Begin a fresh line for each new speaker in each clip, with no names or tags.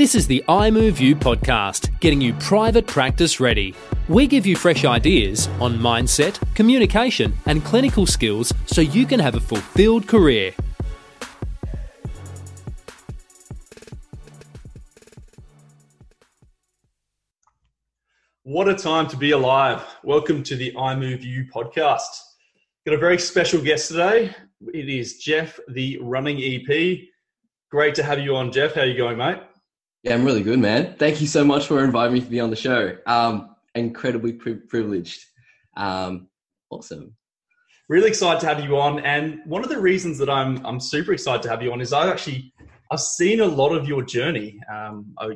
This is the iMove You podcast, getting you private practice ready. We give you fresh ideas on mindset, communication, and clinical skills so you can have a fulfilled career.
What a time to be alive. Welcome to the iMove You podcast. Got a very special guest today. It is Jeff, the running EP. Great to have you on, Jeff. How are you going, mate?
Yeah, I'm really good, man. Thank you so much for inviting me to be on the show. Um, incredibly pri- privileged. Um, awesome.
Really excited to have you on. And one of the reasons that I'm I'm super excited to have you on is I actually I've seen a lot of your journey. Um, I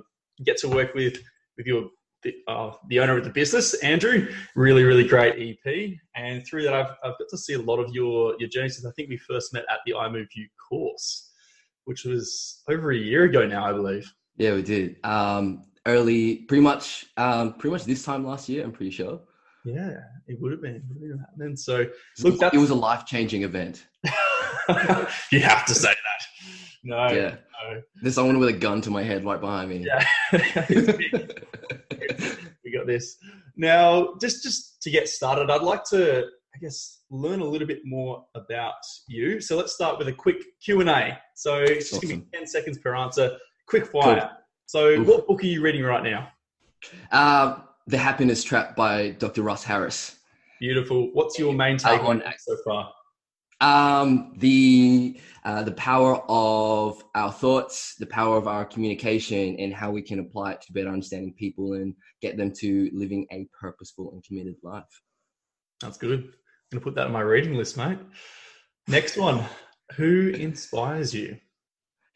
get to work with with your the, uh, the owner of the business, Andrew. Really, really great EP. And through that, I've, I've got to see a lot of your your journey since I think we first met at the iMove You course, which was over a year ago now, I believe.
Yeah, we did. Um, early, pretty much, um, pretty much this time last year. I'm pretty sure.
Yeah, it would have been. It would have happening. So
look, it was a life changing event.
you have to say that. No,
yeah. No. There's someone with a gun to my head right behind me.
Yeah, we got this. Now, just just to get started, I'd like to, I guess, learn a little bit more about you. So let's start with a quick Q and A. So it's just awesome. give me ten seconds per answer quick fire. Cool. So, Oof. what book are you reading right now?
Uh, the Happiness Trap by Dr. Russ Harris.
Beautiful. What's your main take uh, on so far?
Um, the uh, the power of our thoughts, the power of our communication, and how we can apply it to better understanding people and get them to living a purposeful and committed life.
That's good. I'm gonna put that on my reading list, mate. Next one. Who inspires you?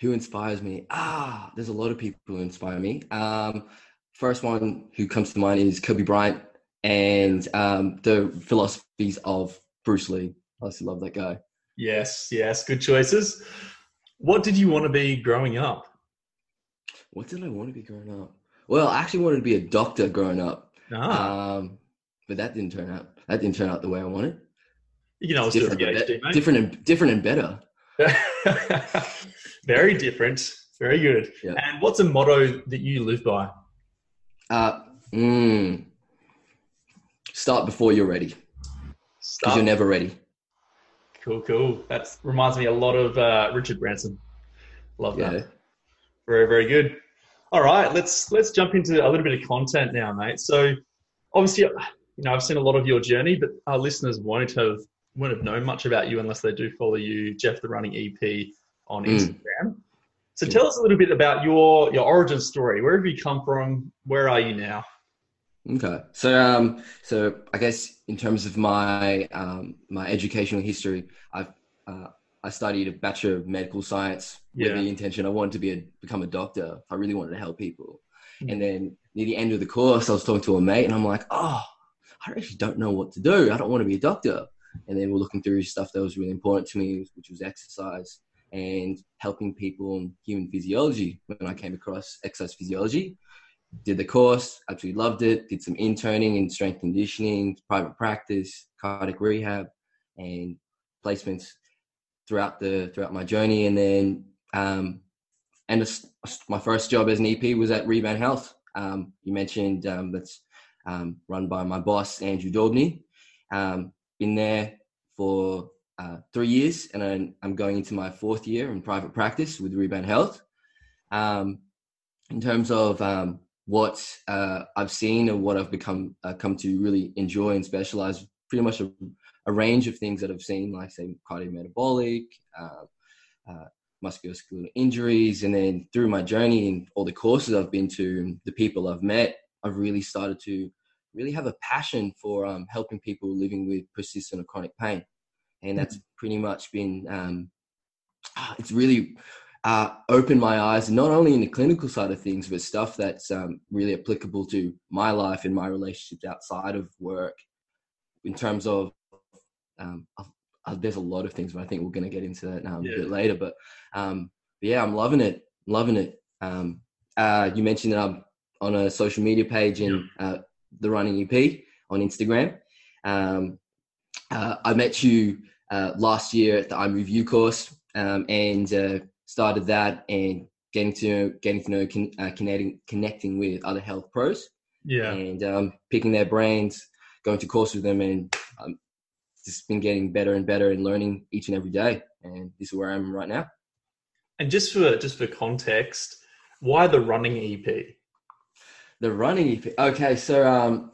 Who inspires me? Ah, there's a lot of people who inspire me. Um, first one who comes to mind is Kobe Bryant and um, the philosophies of Bruce Lee. I also love that guy.
Yes, yes, good choices. What did you want to be growing up?
What did I want to be growing up? Well, I actually wanted to be a doctor growing up. Ah. Um, but that didn't turn out. That didn't turn out the way I wanted.
You know, different,
PhD, mate. different and different and better.
Very different. Very good. Yeah. And what's a motto that you live by?
Uh, mm, start before you're ready. Because you're never ready.
Cool, cool. That reminds me a lot of uh, Richard Branson. Love that. Yeah. Very, very good. All right, let's let's jump into a little bit of content now, mate. So, obviously, you know, I've seen a lot of your journey, but our listeners won't have won't have known much about you unless they do follow you, Jeff the Running EP, on mm. Instagram. So tell us a little bit about your your origin story. Where have you come from? Where are you now?
Okay, so um, so I guess in terms of my um, my educational history, I've uh, I studied a bachelor of medical science yeah. with the intention I wanted to be a, become a doctor. I really wanted to help people, mm-hmm. and then near the end of the course, I was talking to a mate, and I'm like, oh, I actually don't know what to do. I don't want to be a doctor. And then we're looking through stuff that was really important to me, which was exercise and helping people in human physiology when I came across exercise physiology. Did the course, absolutely loved it. Did some interning in strength conditioning, private practice, cardiac rehab, and placements throughout the throughout my journey. And then, um, and my first job as an EP was at Rebound Health. Um, you mentioned um, that's um, run by my boss Andrew Daubney. Um, been there for uh, three years, and I'm, I'm, going into my fourth year in private practice with Rebound Health. Um, in terms of um, what uh, I've seen and what I've become uh, come to really enjoy and specialize, pretty much a, a, range of things that I've seen, like say cardiometabolic, uh, uh, musculoskeletal injuries, and then through my journey and all the courses I've been to, and the people I've met, I've really started to really have a passion for um, helping people living with persistent or chronic pain and that's pretty much been um, ah, it's really uh, opened my eyes not only in the clinical side of things but stuff that's um, really applicable to my life and my relationships outside of work in terms of um, uh, there's a lot of things but i think we're going to get into that um, yeah. a bit later but, um, but, yeah i'm loving it loving it um, uh, you mentioned that i'm on a social media page and yeah. uh, the running ep on instagram um, uh, I met you uh, last year at the iMove You course um, and uh, started that and getting to getting to know con, uh, connecting connecting with other health pros.
Yeah,
and um, picking their brains, going to course with them, and um, just been getting better and better and learning each and every day. And this is where I am right now.
And just for just for context, why the running EP?
The running EP. Okay, so um,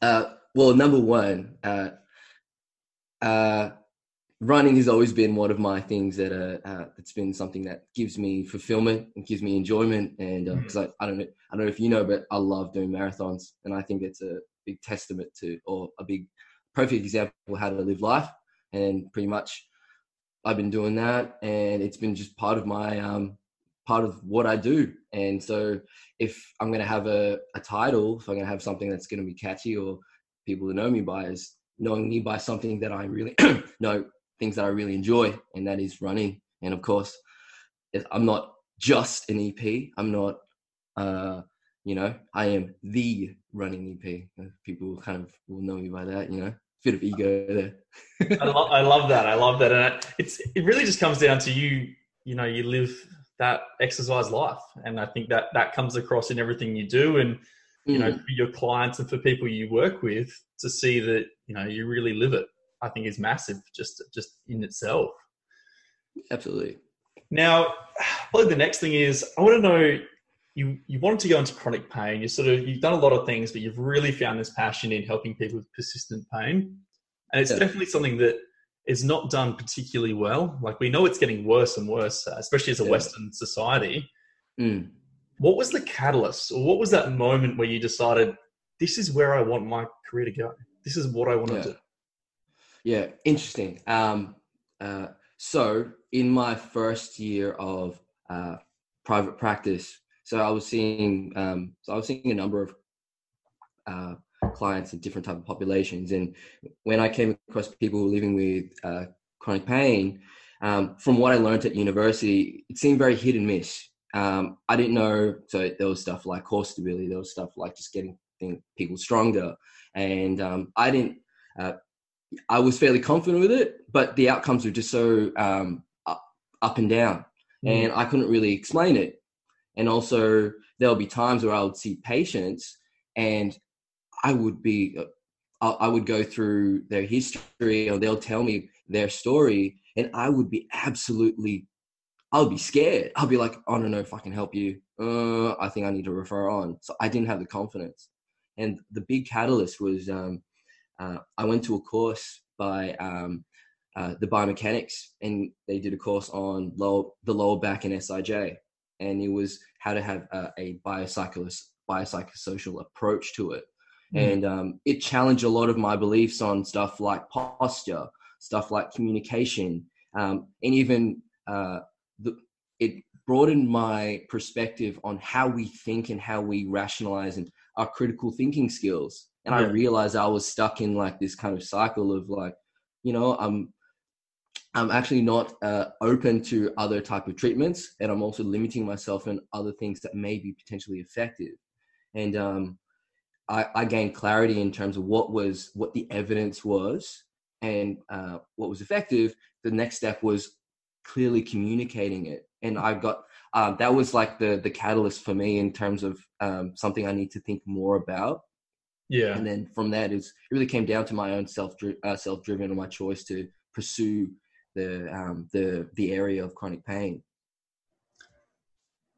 uh, well, number one, uh, uh, running has always been one of my things that uh, uh it's been something that gives me fulfillment and gives me enjoyment. And because uh, mm. I, I don't know, I don't know if you know, but I love doing marathons, and I think it's a big testament to, or a big perfect example of how to live life. And pretty much, I've been doing that, and it's been just part of my um, part of what I do. And so, if I'm going to have a, a title, if I'm going to have something that's going to be catchy or people to know me by, is knowing me by something that I really know things that I really enjoy, and that is running. And of course, I'm not just an EP. I'm not, uh, you know, I am the running EP. People kind of will know me by that, you know. Bit of ego
there. I, I love that. I love that, and it's it really just comes down to you. You know, you live that exercise life, and I think that that comes across in everything you do, and you know, mm. for your clients and for people you work with to see that you know you really live it. I think is massive just just in itself.
Absolutely.
Now, probably the next thing is I want to know you you wanted to go into chronic pain. You sort of you've done a lot of things, but you've really found this passion in helping people with persistent pain, and it's yeah. definitely something that is not done particularly well. Like we know it's getting worse and worse, uh, especially as a yeah. Western society.
Mm.
What was the catalyst, or what was that moment where you decided this is where I want my career to go? This is what I want
yeah.
to do.
Yeah, interesting. Um, uh, so in my first year of uh, private practice, so I was seeing, um, so I was seeing a number of uh, clients in different type of populations, and when I came across people living with uh, chronic pain, um, from what I learned at university, it seemed very hit and miss. Um, I didn't know, so there was stuff like core stability, there was stuff like just getting people stronger, and um, I didn't uh, I was fairly confident with it, but the outcomes were just so um, up, up and down, mm. and I couldn't really explain it. And also, there'll be times where I would see patients, and I would be, uh, I would go through their history, or they'll tell me their story, and I would be absolutely, I'll be scared. I'll be like, I don't know if I can help you. Uh, I think I need to refer on. So I didn't have the confidence, and the big catalyst was. Um, uh, I went to a course by um, uh, the biomechanics, and they did a course on the lower back and SIJ, and it was how to have a, a biopsychosocial approach to it. Mm. And um, it challenged a lot of my beliefs on stuff like posture, stuff like communication, um, and even uh, the, it broadened my perspective on how we think and how we rationalize and our critical thinking skills and yeah. I realized I was stuck in like this kind of cycle of like, you know, I'm I'm actually not uh, open to other type of treatments, and I'm also limiting myself in other things that may be potentially effective. And um, I, I, gained clarity in terms of what was what the evidence was and uh, what was effective. The next step was clearly communicating it, and I got um, that was like the the catalyst for me in terms of um, something I need to think more about
yeah.
And then from that, it really came down to my own self uh, self driven and my choice to pursue the um, the the area of chronic pain.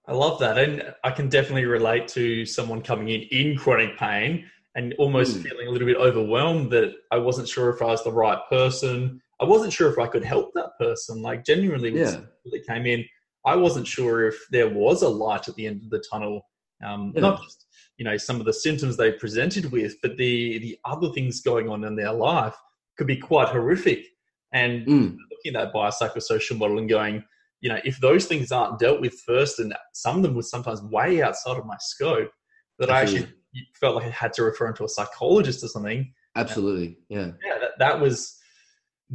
I love that, and I can definitely relate to someone coming in in chronic pain and almost mm. feeling a little bit overwhelmed that I wasn't sure if I was the right person. I wasn't sure if I could help that person. Like genuinely, when yeah. they came in, I wasn't sure if there was a light at the end of the tunnel. Um, yeah. Not just you know some of the symptoms they presented with, but the the other things going on in their life could be quite horrific. And mm. looking at that biopsychosocial model and going, you know, if those things aren't dealt with first, and some of them were sometimes way outside of my scope, that Absolutely. I actually felt like I had to refer them to a psychologist or something.
Absolutely,
yeah, yeah. That, that was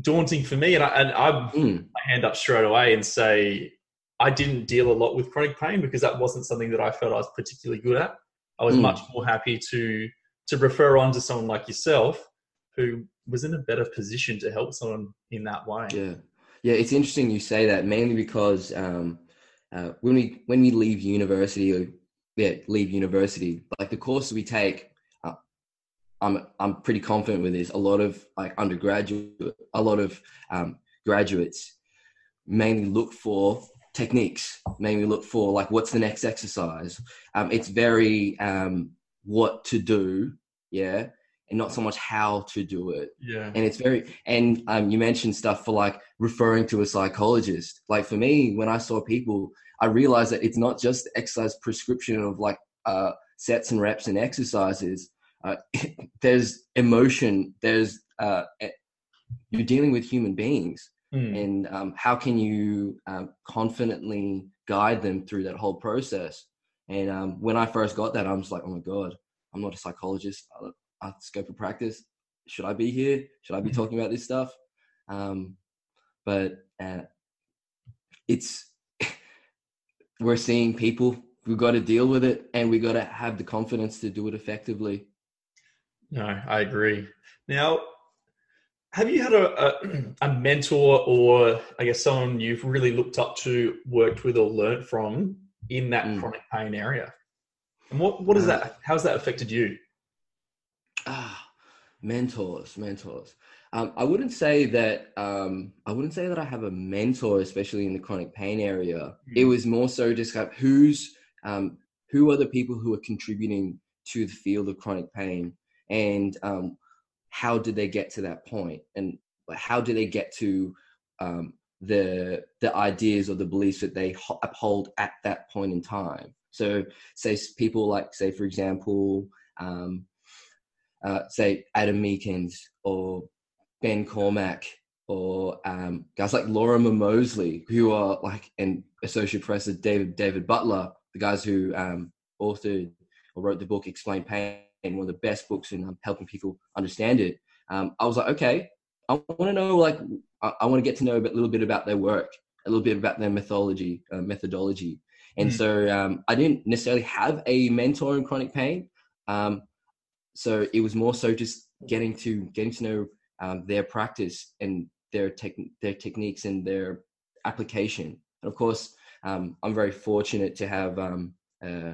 daunting for me, and I and I mm. my hand up straight away and say I didn't deal a lot with chronic pain because that wasn't something that I felt I was particularly good at. I was mm. much more happy to to refer on to someone like yourself who was in a better position to help someone in that way.
Yeah, yeah. It's interesting you say that mainly because um, uh, when we when we leave university or yeah leave university, like the courses we take, uh, I'm I'm pretty confident with this. A lot of like undergraduate, a lot of um, graduates mainly look for techniques mainly look for like what's the next exercise um, it's very um, what to do yeah and not so much how to do it.
Yeah.
And it's very and um, you mentioned stuff for like referring to a psychologist. Like for me when i saw people i realized that it's not just exercise prescription of like uh, sets and reps and exercises. Uh, there's emotion there's uh, you're dealing with human beings. Mm. and um, how can you um, confidently guide them through that whole process? And um, when i first got that i was like oh my god i'm not a psychologist I scope of practice should i be here should i be talking about this stuff um, but uh, it's we're seeing people we've got to deal with it and we've got to have the confidence to do it effectively
no i agree now have you had a, a, a, mentor or I guess someone you've really looked up to, worked with, or learnt from in that mm. chronic pain area? And what what is uh, that? How's that affected you?
Mentors, mentors. Um, I wouldn't say that. Um, I wouldn't say that I have a mentor, especially in the chronic pain area. Mm. It was more so just kind of who's um, who are the people who are contributing to the field of chronic pain, and um, how did they get to that point and how do they get to um, the the ideas or the beliefs that they uphold at that point in time so say people like say for example um, uh, say adam Meakins or ben cormack or um, guys like Lorimer moseley who are like and associate professor david david butler the guys who um, authored or wrote the book explain pain one of the best books in um, helping people understand it. Um, I was like, okay, I want to know, like, I, I want to get to know a bit, little bit about their work, a little bit about their methodology, uh, methodology. And mm. so um, I didn't necessarily have a mentor in chronic pain. Um, so it was more so just getting to getting to know um, their practice and their tech, their techniques and their application. And of course, um, I'm very fortunate to have, um, uh,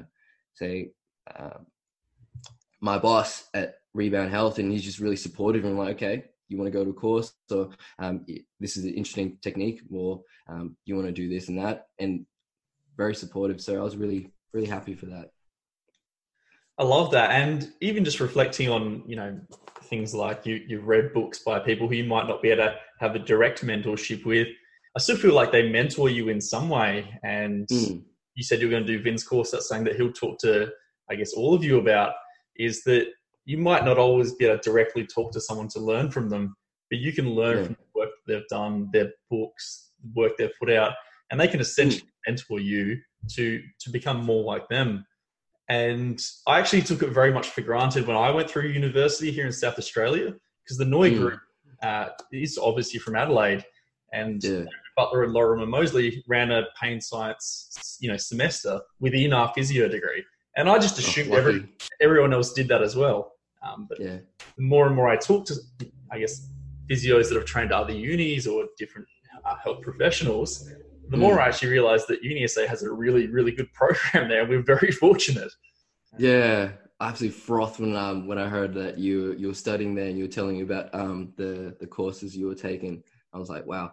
say, uh, my boss at Rebound Health, and he's just really supportive and like, okay, you want to go to a course, so um, this is an interesting technique, or um, you want to do this and that, and very supportive. So I was really, really happy for that.
I love that, and even just reflecting on, you know, things like you you've read books by people who you might not be able to have a direct mentorship with. I still feel like they mentor you in some way, and mm. you said you were going to do Vin's course. That's something that he'll talk to, I guess, all of you about is that you might not always be able to directly talk to someone to learn from them, but you can learn yeah. from the work they've done, their books, work they've put out, and they can essentially mm. mentor you to to become more like them. And I actually took it very much for granted when I went through university here in South Australia, because the Noi mm. group uh, is obviously from Adelaide, and yeah. Butler and Lorimer Moseley ran a pain science, you know, semester within our physio degree. And I just oh, assumed oh, every, everyone else did that as well. Um, but yeah. the more and more I talk to, I guess, physios that have trained other unis or different uh, health professionals, the mm. more I actually realized that UniSA has a really, really good program there. We're very fortunate.
Yeah, I absolutely frothed when um, when I heard that you you were studying there and you were telling me about um, the the courses you were taking. I was like, wow,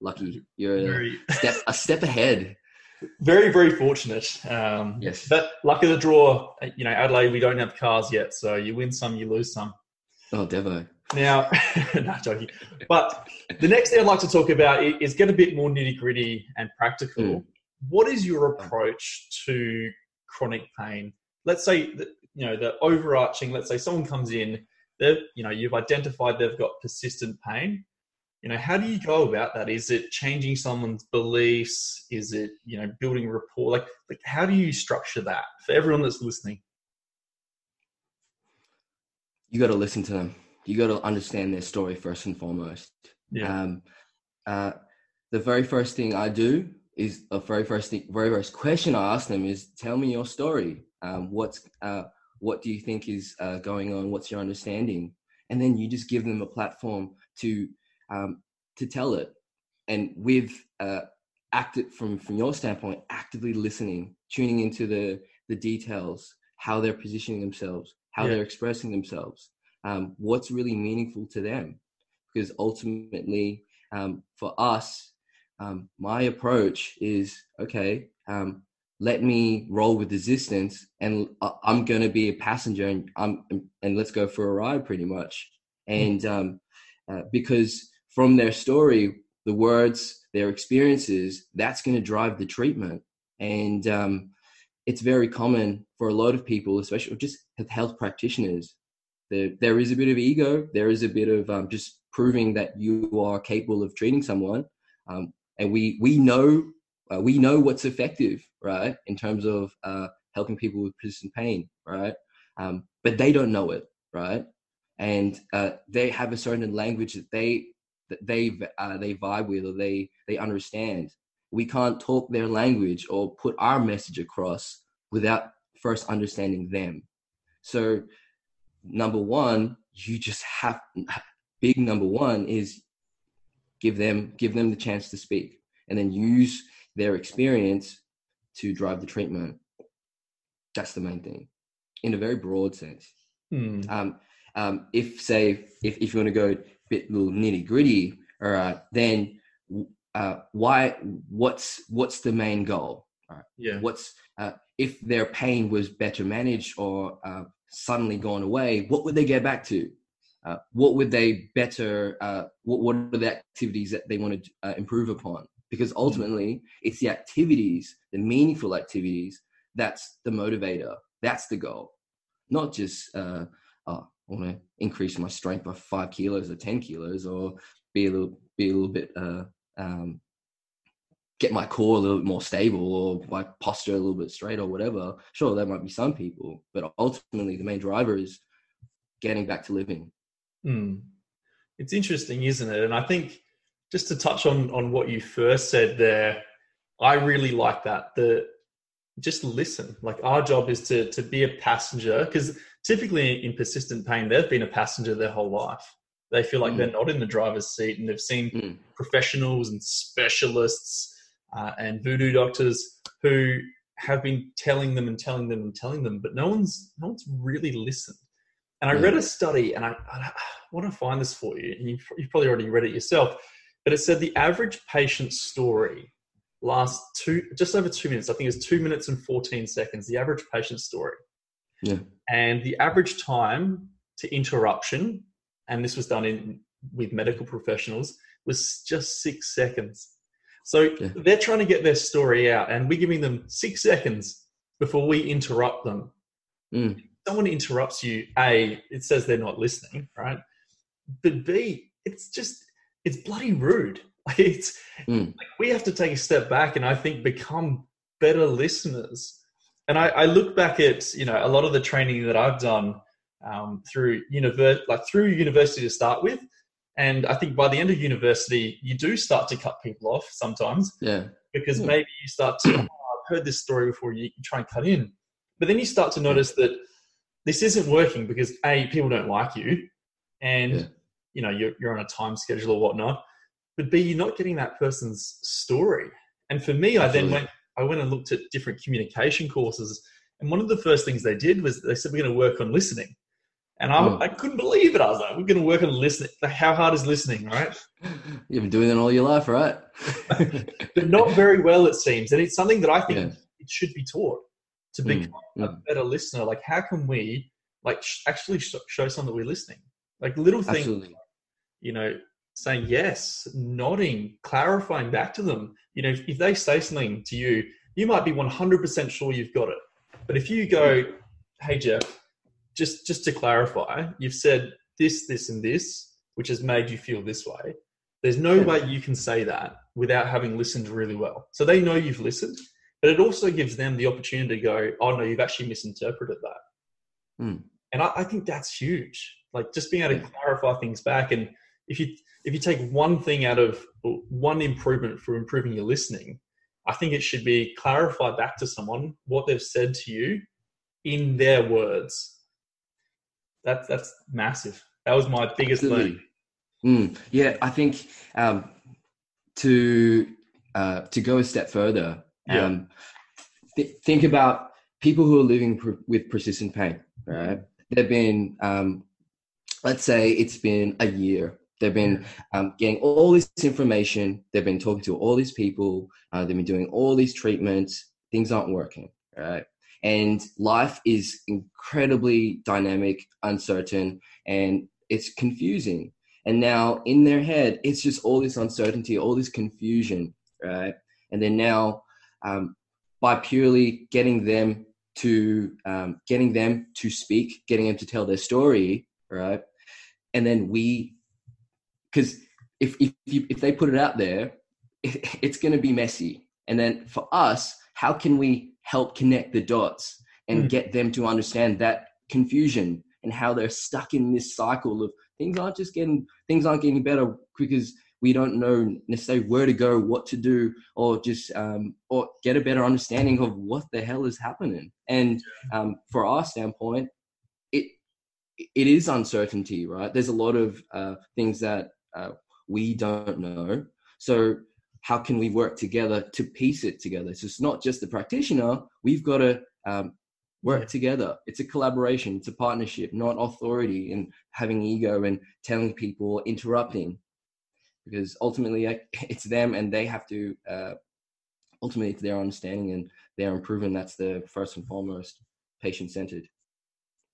lucky you're very... a step a step ahead
very, very fortunate. Um,
yes.
But luck of the draw, you know, Adelaide, we don't have cars yet. So you win some, you lose some.
Oh, Devo.
Now, not joking. But the next thing I'd like to talk about is get a bit more nitty gritty and practical. Mm. What is your approach to chronic pain? Let's say that, you know, the overarching, let's say someone comes in, they've, you know, you've identified they've got persistent pain you know how do you go about that is it changing someone's beliefs is it you know building rapport like like how do you structure that for everyone that's listening
you got to listen to them you got to understand their story first and foremost
yeah.
um uh the very first thing i do is the very first thing very first question i ask them is tell me your story um what's uh what do you think is uh, going on what's your understanding and then you just give them a platform to um, to tell it. And with uh, acted from from your standpoint, actively listening, tuning into the the details, how they're positioning themselves, how yeah. they're expressing themselves, um, what's really meaningful to them. Because ultimately, um, for us, um, my approach is okay. Um, let me roll with resistance, and I'm going to be a passenger, and I'm and let's go for a ride, pretty much. Hmm. And um, uh, because from their story, the words, their experiences, that's going to drive the treatment. And um, it's very common for a lot of people, especially just health practitioners. There, there is a bit of ego. There is a bit of um, just proving that you are capable of treating someone. Um, and we we know uh, we know what's effective, right, in terms of uh, helping people with persistent pain, right? Um, but they don't know it, right? And uh, they have a certain language that they that they uh, they vibe with or they they understand. We can't talk their language or put our message across without first understanding them. So, number one, you just have big number one is give them give them the chance to speak, and then use their experience to drive the treatment. That's the main thing, in a very broad sense.
Hmm.
Um, um, if say if, if you want to go a bit little nitty gritty, all right, then uh, why? What's what's the main goal?
Yeah.
What's uh, if their pain was better managed or uh, suddenly gone away? What would they get back to? Uh, what would they better? Uh, what what are the activities that they want to uh, improve upon? Because mm-hmm. ultimately, it's the activities, the meaningful activities, that's the motivator. That's the goal, not just uh, oh, I want to increase my strength by five kilos or ten kilos, or be a little be a little bit uh, um, get my core a little bit more stable or my posture a little bit straight or whatever. Sure, that might be some people, but ultimately the main driver is getting back to living.
Mm. It's interesting, isn't it? And I think just to touch on on what you first said there, I really like that. The just listen. Like our job is to to be a passenger because typically in persistent pain, they've been a passenger their whole life. They feel like mm. they're not in the driver's seat, and they've seen mm. professionals and specialists uh, and voodoo doctors who have been telling them and telling them and telling them, but no one's no one's really listened. And I read a study, and I, I, want to find this for you, and you've, you've probably already read it yourself. But it said the average patient story lasts two, just over two minutes. I think it's two minutes and 14 seconds, the average patient story.
Yeah.
And the average time to interruption, and this was done in with medical professionals, was just six seconds. So yeah. they're trying to get their story out, and we're giving them six seconds before we interrupt them.
Mm.
Someone interrupts you, A, it says they're not listening, right? But B, it's just, it's bloody rude. Like it's, mm. like we have to take a step back and I think become better listeners and I, I, look back at you know a lot of the training that I've done um, through univer- like through university to start with, and I think by the end of university you do start to cut people off sometimes.
Yeah.
Because yeah. maybe you start to oh, I've heard this story before. You, you try and cut in, but then you start to notice that this isn't working because a people don't like you, and yeah. you know you're you're on a time schedule or whatnot. But b you're not getting that person's story. And for me, Absolutely. I then went I went and looked at different communication courses, and one of the first things they did was they said we're going to work on listening, and I, oh. I couldn't believe it. I was like, we're going to work on listening. How hard is listening, right?
You've been doing that all your life, right?
but not very well, it seems, and it's something that I think yeah. it should be taught to mm, become mm. a better listener. Like, how can we like actually show someone that we're listening? Like little things, Absolutely. you know, saying yes, nodding, clarifying back to them. You know, if, if they say something to you, you might be 100% sure you've got it. But if you go, hey, Jeff, just, just to clarify, you've said this, this, and this, which has made you feel this way. There's no way you can say that without having listened really well. So they know you've listened, but it also gives them the opportunity to go, oh, no, you've actually misinterpreted that.
Mm.
And I, I, think that's huge. Like just being able to clarify things back. And if you if you take one thing out of one improvement for improving your listening, I think it should be clarify back to someone what they've said to you in their words. That's that's massive. That was my biggest learning.
Mm, yeah, I think um, to uh, to go a step further, yeah. um, th- think about people who are living pr- with persistent pain. Right? They've been, um, let's say, it's been a year. They've been um, getting all this information. They've been talking to all these people. Uh, they've been doing all these treatments. Things aren't working. Right? And life is incredibly dynamic, uncertain, and it's confusing. And now in their head, it's just all this uncertainty, all this confusion, right? And then now, um, by purely getting them to um, getting them to speak, getting them to tell their story, right? And then we, because if if you, if they put it out there, it, it's going to be messy. And then for us, how can we help connect the dots and mm. get them to understand that confusion and how they're stuck in this cycle of things aren't just getting things aren't getting better because we don't know necessarily where to go, what to do, or just um, or get a better understanding of what the hell is happening. And um, for our standpoint, it it is uncertainty, right? There's a lot of uh, things that uh, we don't know. So how can we work together to piece it together? So it's not just the practitioner. We've got to um, work together. It's a collaboration. It's a partnership, not authority and having ego and telling people, interrupting, because ultimately it's them and they have to. Uh, ultimately, it's their understanding and their improvement. That's the first and foremost patient centered.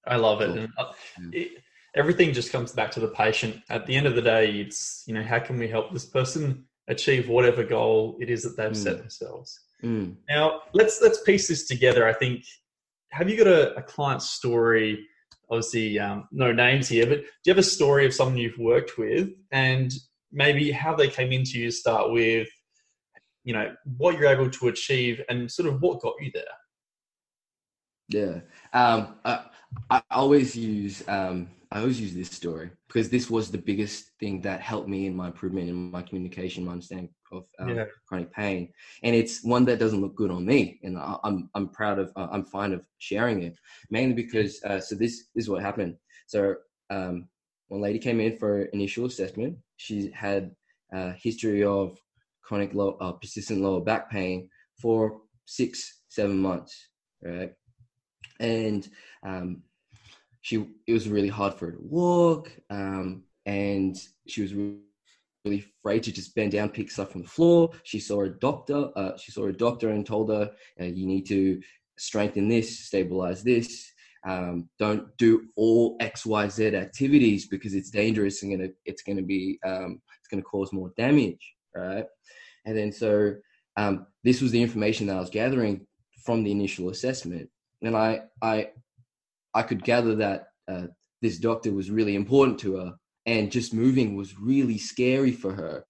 I love it. And uh, it, everything just comes back to the patient. At the end of the day, it's you know how can we help this person achieve whatever goal it is that they've mm. set themselves. Mm. Now let's let's piece this together. I think have you got a, a client story? Obviously, um, no names here, but do you have a story of someone you've worked with and maybe how they came into you to start with, you know, what you're able to achieve and sort of what got you there?
Yeah. Um, I, I always use um, I always use this story because this was the biggest thing that helped me in my improvement in my communication, my understanding of um, yeah. chronic pain, and it's one that doesn't look good on me, and I, am I'm, I'm proud of uh, I'm fine of sharing it, mainly because uh, so this, this is what happened. So um, one lady came in for initial assessment. She had a history of chronic low, uh, persistent lower back pain for six seven months, right, and um, she it was really hard for her to walk, um, and she was really, afraid to just bend down, pick stuff from the floor. She saw a doctor. Uh, she saw a doctor and told her, uh, "You need to strengthen this, stabilize this." Um, don't do all X, Y, Z activities because it's dangerous and gonna, it's going to be, um, it's going to cause more damage, right? And then so um, this was the information that I was gathering from the initial assessment, and I, I I could gather that uh, this doctor was really important to her, and just moving was really scary for her.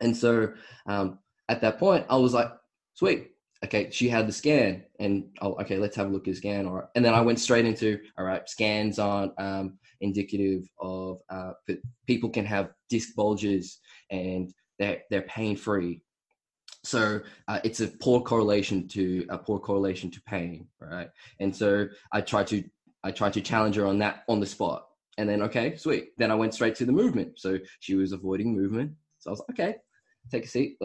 And so um, at that point, I was like, sweet. Okay, she had the scan, and oh, okay, let's have a look at the scan. Or and then I went straight into all right, scans aren't um, indicative of uh, people can have disc bulges and they're they're pain free. So uh, it's a poor correlation to a poor correlation to pain, right? And so I tried to I tried to challenge her on that on the spot, and then okay, sweet. Then I went straight to the movement. So she was avoiding movement. So I was like, okay, take a seat.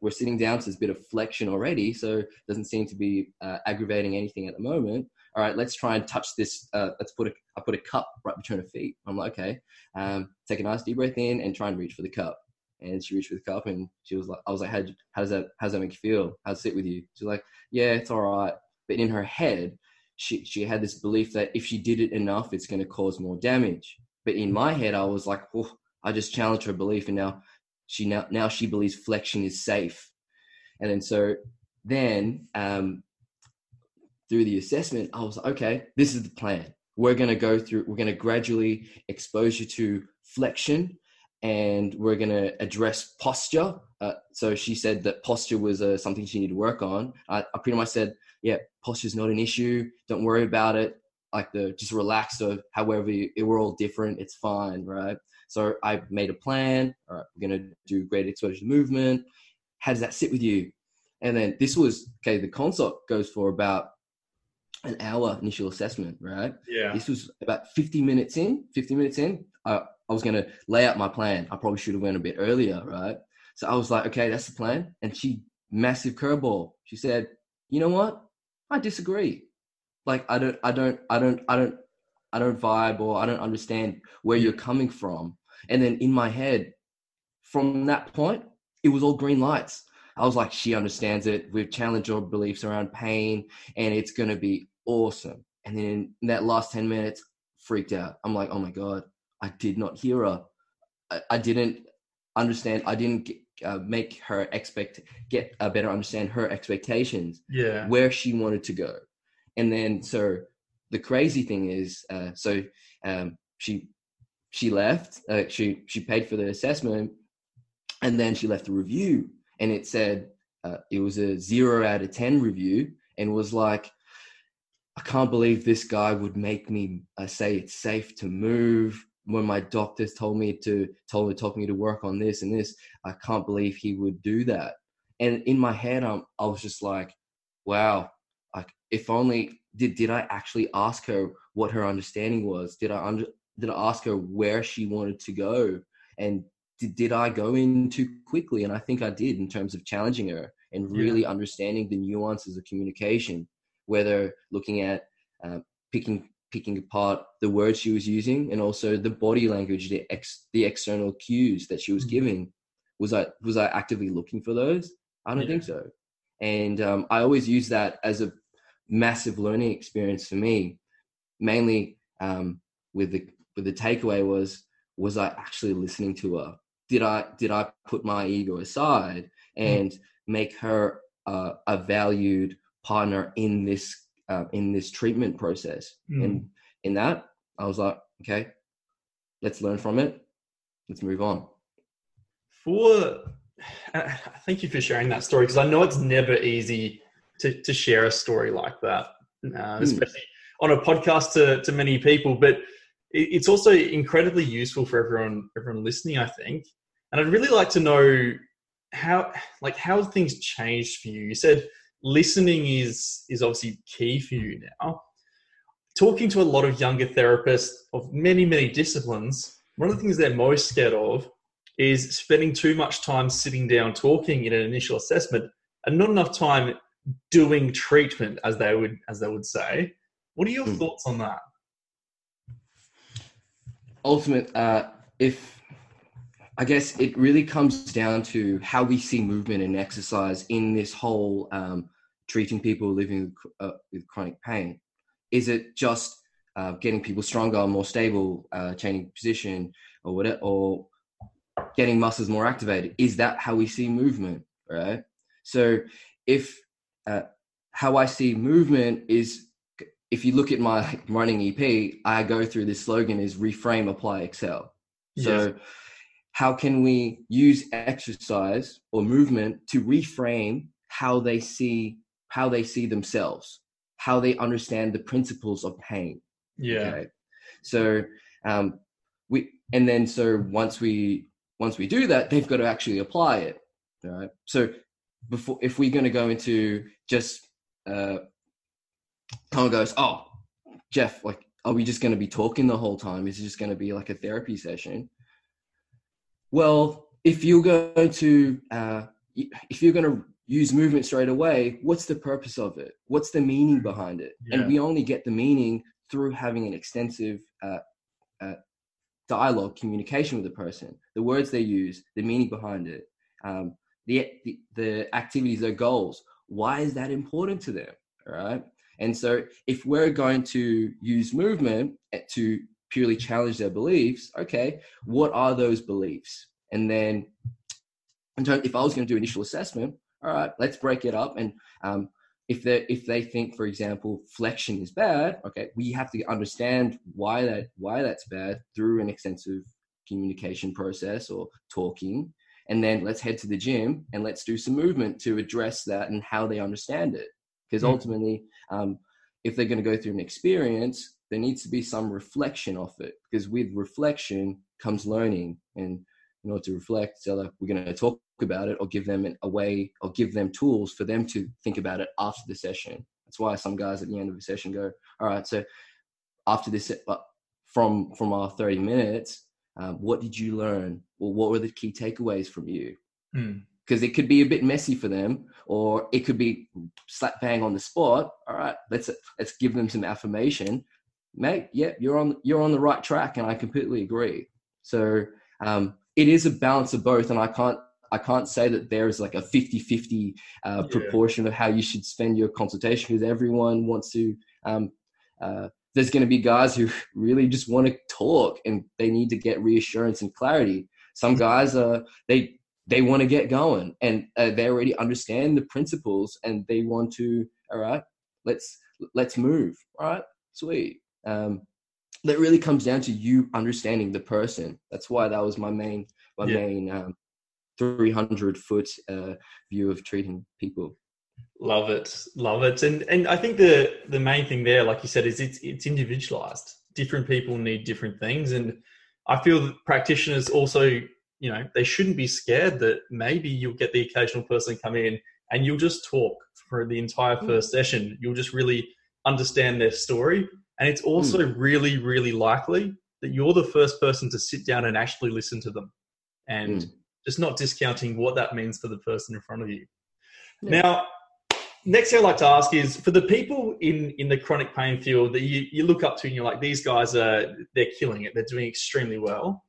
We're sitting down, so there's a bit of flexion already, so it doesn't seem to be uh, aggravating anything at the moment. All right, let's try and touch this. Uh, let's put a I put a cup right between her feet. I'm like, okay, um, take a nice deep breath in and try and reach for the cup and she reached for the cup and she was like, I was like, how, how does that, how does that make you feel? How's it sit with you? She's like, yeah, it's all right. But in her head, she, she had this belief that if she did it enough, it's going to cause more damage. But in my head, I was like, oh, I just challenged her belief. And now she, now, now she believes flexion is safe. And then so then, um, through the assessment, I was like, okay, this is the plan. We're going to go through, we're going to gradually expose you to flexion and we're going to address posture. Uh, so she said that posture was uh, something she needed to work on. I, I pretty much said, yeah, posture is not an issue. Don't worry about it. Like the just relax. So however, you, we're all different. It's fine, right? So I made a plan. All right, we're going to do great exposure to movement. How does that sit with you? And then this was okay. The consult goes for about an hour initial assessment, right?
Yeah.
This was about 50 minutes in. 50 minutes in, I, I was going to lay out my plan. I probably should have went a bit earlier, right? So I was like, okay, that's the plan. And she massive curveball. She said, you know what? I disagree. Like I don't, I don't, I don't, I don't, I don't vibe or I don't understand where you're coming from. And then in my head, from that point, it was all green lights. I was like, she understands it. We've challenged our beliefs around pain and it's going to be awesome. And then in that last 10 minutes, freaked out. I'm like, oh my God, I did not hear her. I, I didn't understand. I didn't get, uh, make her expect, get a better understand her expectations.
Yeah.
Where she wanted to go. And then, so the crazy thing is, uh, so um, she, she left, uh, she, she paid for the assessment and then she left a review and it said, uh, it was a zero out of 10 review and was like, I can't believe this guy would make me uh, say it's safe to move when my doctors told me to told me told me to work on this and this. I can't believe he would do that. And in my head, I'm, I was just like, wow, like if only did did I actually ask her what her understanding was? Did I under, did I ask her where she wanted to go? And did, did I go in too quickly? And I think I did in terms of challenging her and really yeah. understanding the nuances of communication whether looking at uh, picking picking apart the words she was using and also the body language, the ex the external cues that she was mm-hmm. giving. Was I was I actively looking for those? I don't yeah. think so. And um, I always use that as a massive learning experience for me. Mainly um, with the with the takeaway was was I actually listening to her? Did I did I put my ego aside mm. and mm. make her uh, a valued partner in this uh, in this treatment process. Mm. And in that, I was like, okay, let's learn from it. Let's move on.
For uh, thank you for sharing that story because I know it's never easy to to share a story like that, uh, hmm. especially mm. on a podcast to to many people. But it's also incredibly useful for everyone everyone listening. I think, and I'd really like to know how like how things changed for you. You said listening is is obviously key for you now. Talking to a lot of younger therapists of many many disciplines, one of the things they're most scared of is spending too much time sitting down talking in an initial assessment and not enough time doing treatment as they would as they would say. What are your mm. thoughts on that?
Ultimate, uh, if I guess it really comes down to how we see movement and exercise in this whole um, treating people living uh, with chronic pain? Is it just uh, getting people stronger, more stable, uh, changing position, or whatever, or getting muscles more activated? Is that how we see movement? Right. So, if uh, how I see movement is, if you look at my running EP, I go through this slogan: is reframe, apply, excel. So. Yes. How can we use exercise or movement to reframe how they see how they see themselves, how they understand the principles of pain.
Yeah. Okay?
So um, we and then so once we once we do that, they've got to actually apply it. Right. So before if we're going to go into just uh, someone goes, oh, Jeff, like, are we just going to be talking the whole time? Is it just going to be like a therapy session? Well, if you're going to uh, if you're going to use movement straight away, what's the purpose of it? What's the meaning behind it? Yeah. And we only get the meaning through having an extensive uh, uh, dialogue, communication with the person, the words they use, the meaning behind it, um, the, the, the activities, their goals. Why is that important to them? All right. And so, if we're going to use movement eh, to purely challenge their beliefs, okay, what are those beliefs? And then, in terms, if I was going to do initial assessment, all right, let's break it up. And um, if they if they think, for example, flexion is bad, okay, we have to understand why that why that's bad through an extensive communication process or talking. And then let's head to the gym and let's do some movement to address that and how they understand it. Because mm-hmm. ultimately, um, if they're going to go through an experience, there needs to be some reflection of it. Because with reflection comes learning, and in order to reflect, so like we're going to talk about it or give them a way or give them tools for them to think about it after the session. That's why some guys at the end of the session go, all right, so after this, uh, from, from our 30 minutes, um, what did you learn? Well, what were the key takeaways from you? because mm. it could be a bit messy for them, or it could be slap bang on the spot. All right, let's let's give them some affirmation, mate. Yeah, you're on you're on the right track, and I completely agree. So um, it is a balance of both, and I can't I can't say that there is like a 50 50 uh, yeah. proportion of how you should spend your consultation because everyone wants to. Um, uh, there's going to be guys who really just want to talk and they need to get reassurance and clarity. Some mm-hmm. guys are, uh, they, they want to get going and uh, they already understand the principles and they want to, all right, let's, let's move. All right, sweet. Um, that really comes down to you understanding the person. That's why that was my main, my yeah. main um, 300 foot uh, view of treating people.
Love it, love it, and and I think the the main thing there, like you said, is it's it's individualized. Different people need different things, and I feel that practitioners also, you know, they shouldn't be scared that maybe you'll get the occasional person come in and you'll just talk for the entire mm. first session. You'll just really understand their story, and it's also mm. really, really likely that you're the first person to sit down and actually listen to them, and mm just not discounting what that means for the person in front of you. Yeah. Now, next thing I'd like to ask is for the people in, in the chronic pain field that you, you look up to and you're like, these guys are, they're killing it. They're doing extremely well.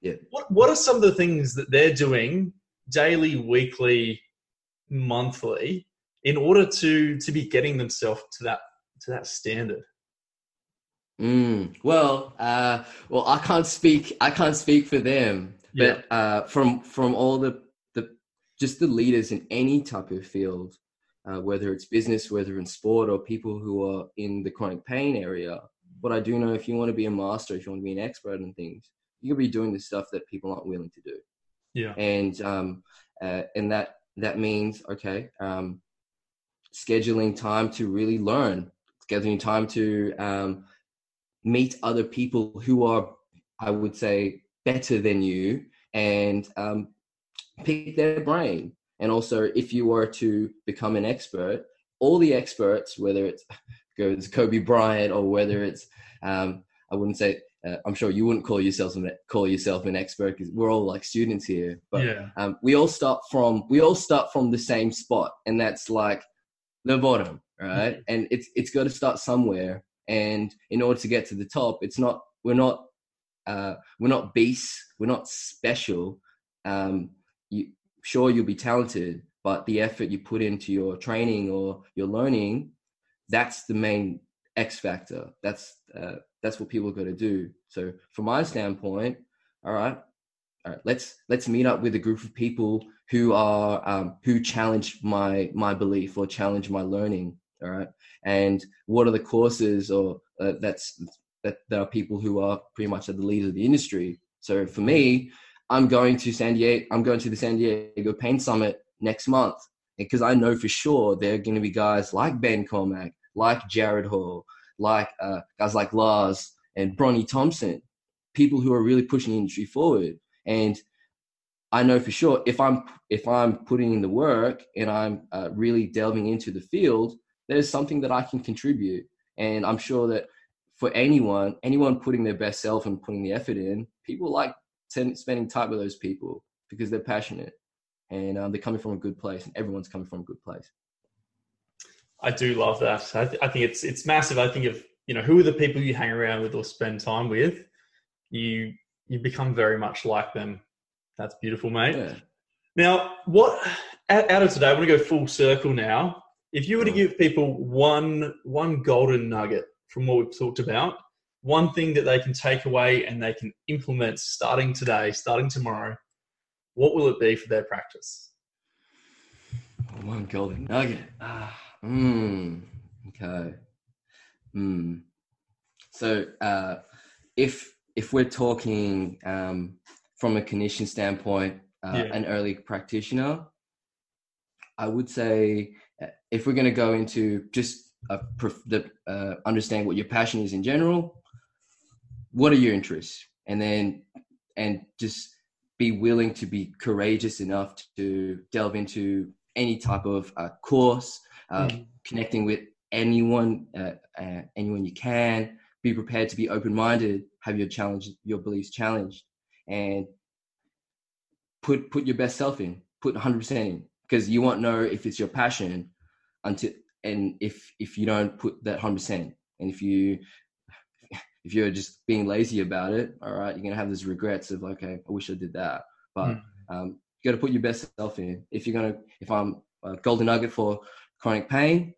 Yeah.
What, what are some of the things that they're doing daily, weekly, monthly in order to, to be getting themselves to that, to that standard?
Mm, well, uh, well, I can't speak. I can't speak for them. But yeah. uh, from from all the the just the leaders in any type of field, uh, whether it's business, whether in sport, or people who are in the chronic pain area, what I do know, if you want to be a master, if you want to be an expert in things, you can be doing the stuff that people aren't willing to do.
Yeah.
And um, uh, and that that means okay, um, scheduling time to really learn, scheduling time to um, meet other people who are, I would say, better than you and um, pick their brain. And also, if you were to become an expert, all the experts, whether it's goes Kobe Bryant or whether it's, um, I wouldn't say, uh, I'm sure you wouldn't call yourself an, call yourself an expert because we're all like students here. But yeah. um, we all start from we all start from the same spot, and that's like the bottom, right? Mm-hmm. And it's it's got to start somewhere. And in order to get to the top, it's not we're not uh, we're not beasts, we're not special. Um, you, sure, you'll be talented, but the effort you put into your training or your learning, that's the main X factor. That's uh, that's what people got to do. So, from my standpoint, all right, all right, let's let's meet up with a group of people who are um, who challenge my my belief or challenge my learning. All right, and what are the courses or uh, that's that there are people who are pretty much at the lead of the industry. So for me, I'm going to San Diego. I'm going to the San Diego Pain Summit next month because I know for sure there are going to be guys like Ben Cormack, like Jarod Hall, like uh, guys like Lars and Bronnie Thomson, people who are really pushing the industry forward. And I know for sure if I'm if I'm putting in the work and I'm uh, really delving into the field, there's something that I can contribute. And I'm sure that for anyone, anyone putting their best self and putting the effort in, people like spending time with those people because they're passionate and um, they're coming from a good place, and everyone's coming from a good place.
I do love that. I, th- I think it's it's massive. I think if you know who are the people you hang around with or spend time with, you you become very much like them. That's beautiful, mate. Yeah. Now, what out of today? I want to go full circle now. If you were to give people one one golden nugget from what we've talked about, one thing that they can take away and they can implement starting today, starting tomorrow, what will it be for their practice?
One golden nugget. Ah, mm, okay. Mm. So uh, if if we're talking um, from a clinician standpoint, uh, yeah. an early practitioner, I would say if we're going to go into just uh, the, uh, understand what your passion is in general. What are your interests? And then, and just be willing to be courageous enough to delve into any type of uh, course, uh, mm. connecting with anyone, uh, uh, anyone you can. Be prepared to be open-minded. Have your challenge, your beliefs challenged, and put put your best self in. put 100% in because you won't know if it's your passion until and if if you don't put that 100% and if you if you're just being lazy about it all right you're gonna have those regrets of okay i wish i did that. But mm. um, you got to put your best self in. If you're gonna if i'm a golden nugget for chronic pain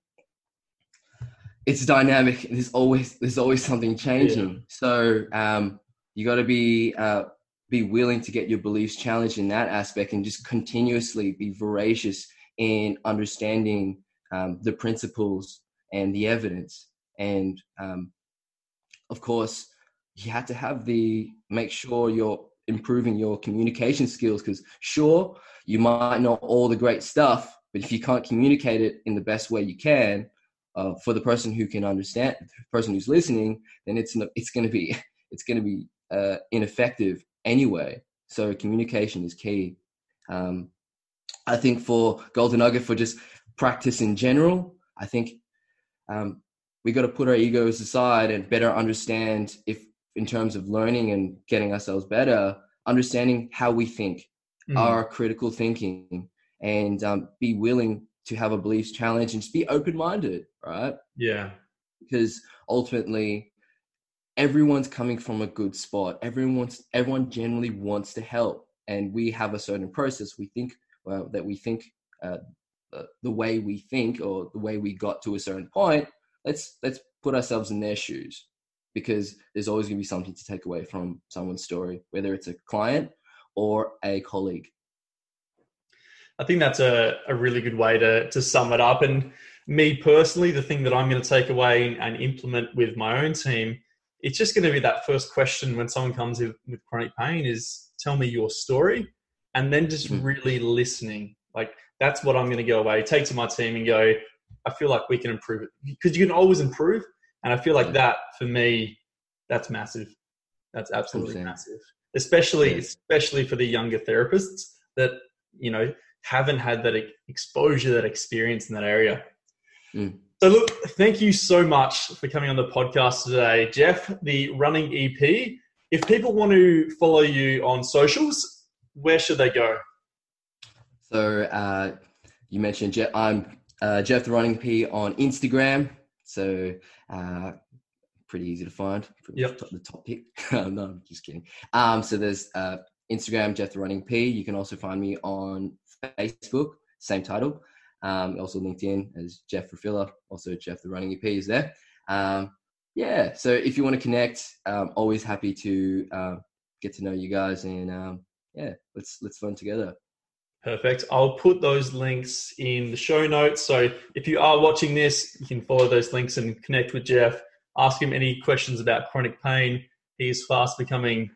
it's dynamic. There's always there's always something changing. Yeah. so um, you got to be uh, be willing to get your beliefs challenged in that aspect and just continuously be voracious in understanding um, the principles and the evidence. And um, of course, you have to have the make sure you're improving your communication skills because sure, you might know all the great stuff, but if you can't communicate it in the best way you can, uh, for the person who can understand, the person who's listening, then it's it's going to be it's going to be uh, ineffective anyway. So communication is key. Um, I think for Golden Nugget, for just practice in general, I think um, we got to put our egos aside and better understand if, in terms of learning and getting ourselves better, understanding how we think, mm. our critical thinking, and um, be willing to have a beliefs challenge and just be open minded, right?
Yeah.
Because ultimately, everyone's coming from a good spot. Everyone's everyone generally wants to help, and we have a certain process. We think well, that we think uh, the way we think or the way we got to a certain point. Let's let's put ourselves in their shoes because there's always going to be something to take away from someone's story, whether it's a client or a colleague.
I think that's a, a really good way to, to sum it up. And me personally, the thing that I'm going to take away and implement with my own team it's just going to be that first question when someone comes in with chronic pain is tell me your story and then just mm-hmm. really listening. Like that's what i'm going to go away take to my team and go i feel like we can improve it. Because you can always improve and i feel like that for me that's massive. That's absolutely massive. Especially yeah. especially for the younger therapists that you know haven't had that exposure that experience in that area. Mm. So, look, thank you so much for coming on the podcast today, Jeff, the running EP. If people want to follow you on socials, where should they go?
So, uh, you mentioned Jeff, I'm uh, Jeff the Running EP on Instagram. So, uh, pretty easy to find.
Yep.
The top pick. no, I'm just kidding. Um, so, there's uh, Instagram, Jeff the Running P. You can also find me on Facebook, same title. Um, also LinkedIn as Jeff Rafilla, also Jeff the Running EP is there. Um, yeah, so if you want to connect, um, always happy to uh, get to know you guys and um, yeah, let's let's learn together.
Perfect. I'll put those links in the show notes. So if you are watching this, you can follow those links and connect with Jeff. Ask him any questions about chronic pain. He is fast becoming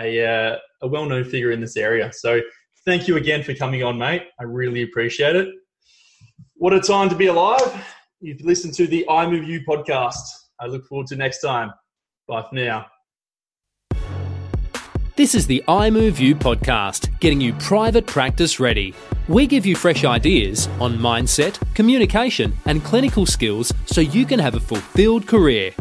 a, uh, a well known figure in this area. So thank you again for coming on, mate. I really appreciate it. What a time to be alive. You've listened to the I Move You podcast. I look forward to next time. Bye for now.
This is the I Move You podcast, getting you private practice ready. We give you fresh ideas on mindset, communication, and clinical skills so you can have a fulfilled career.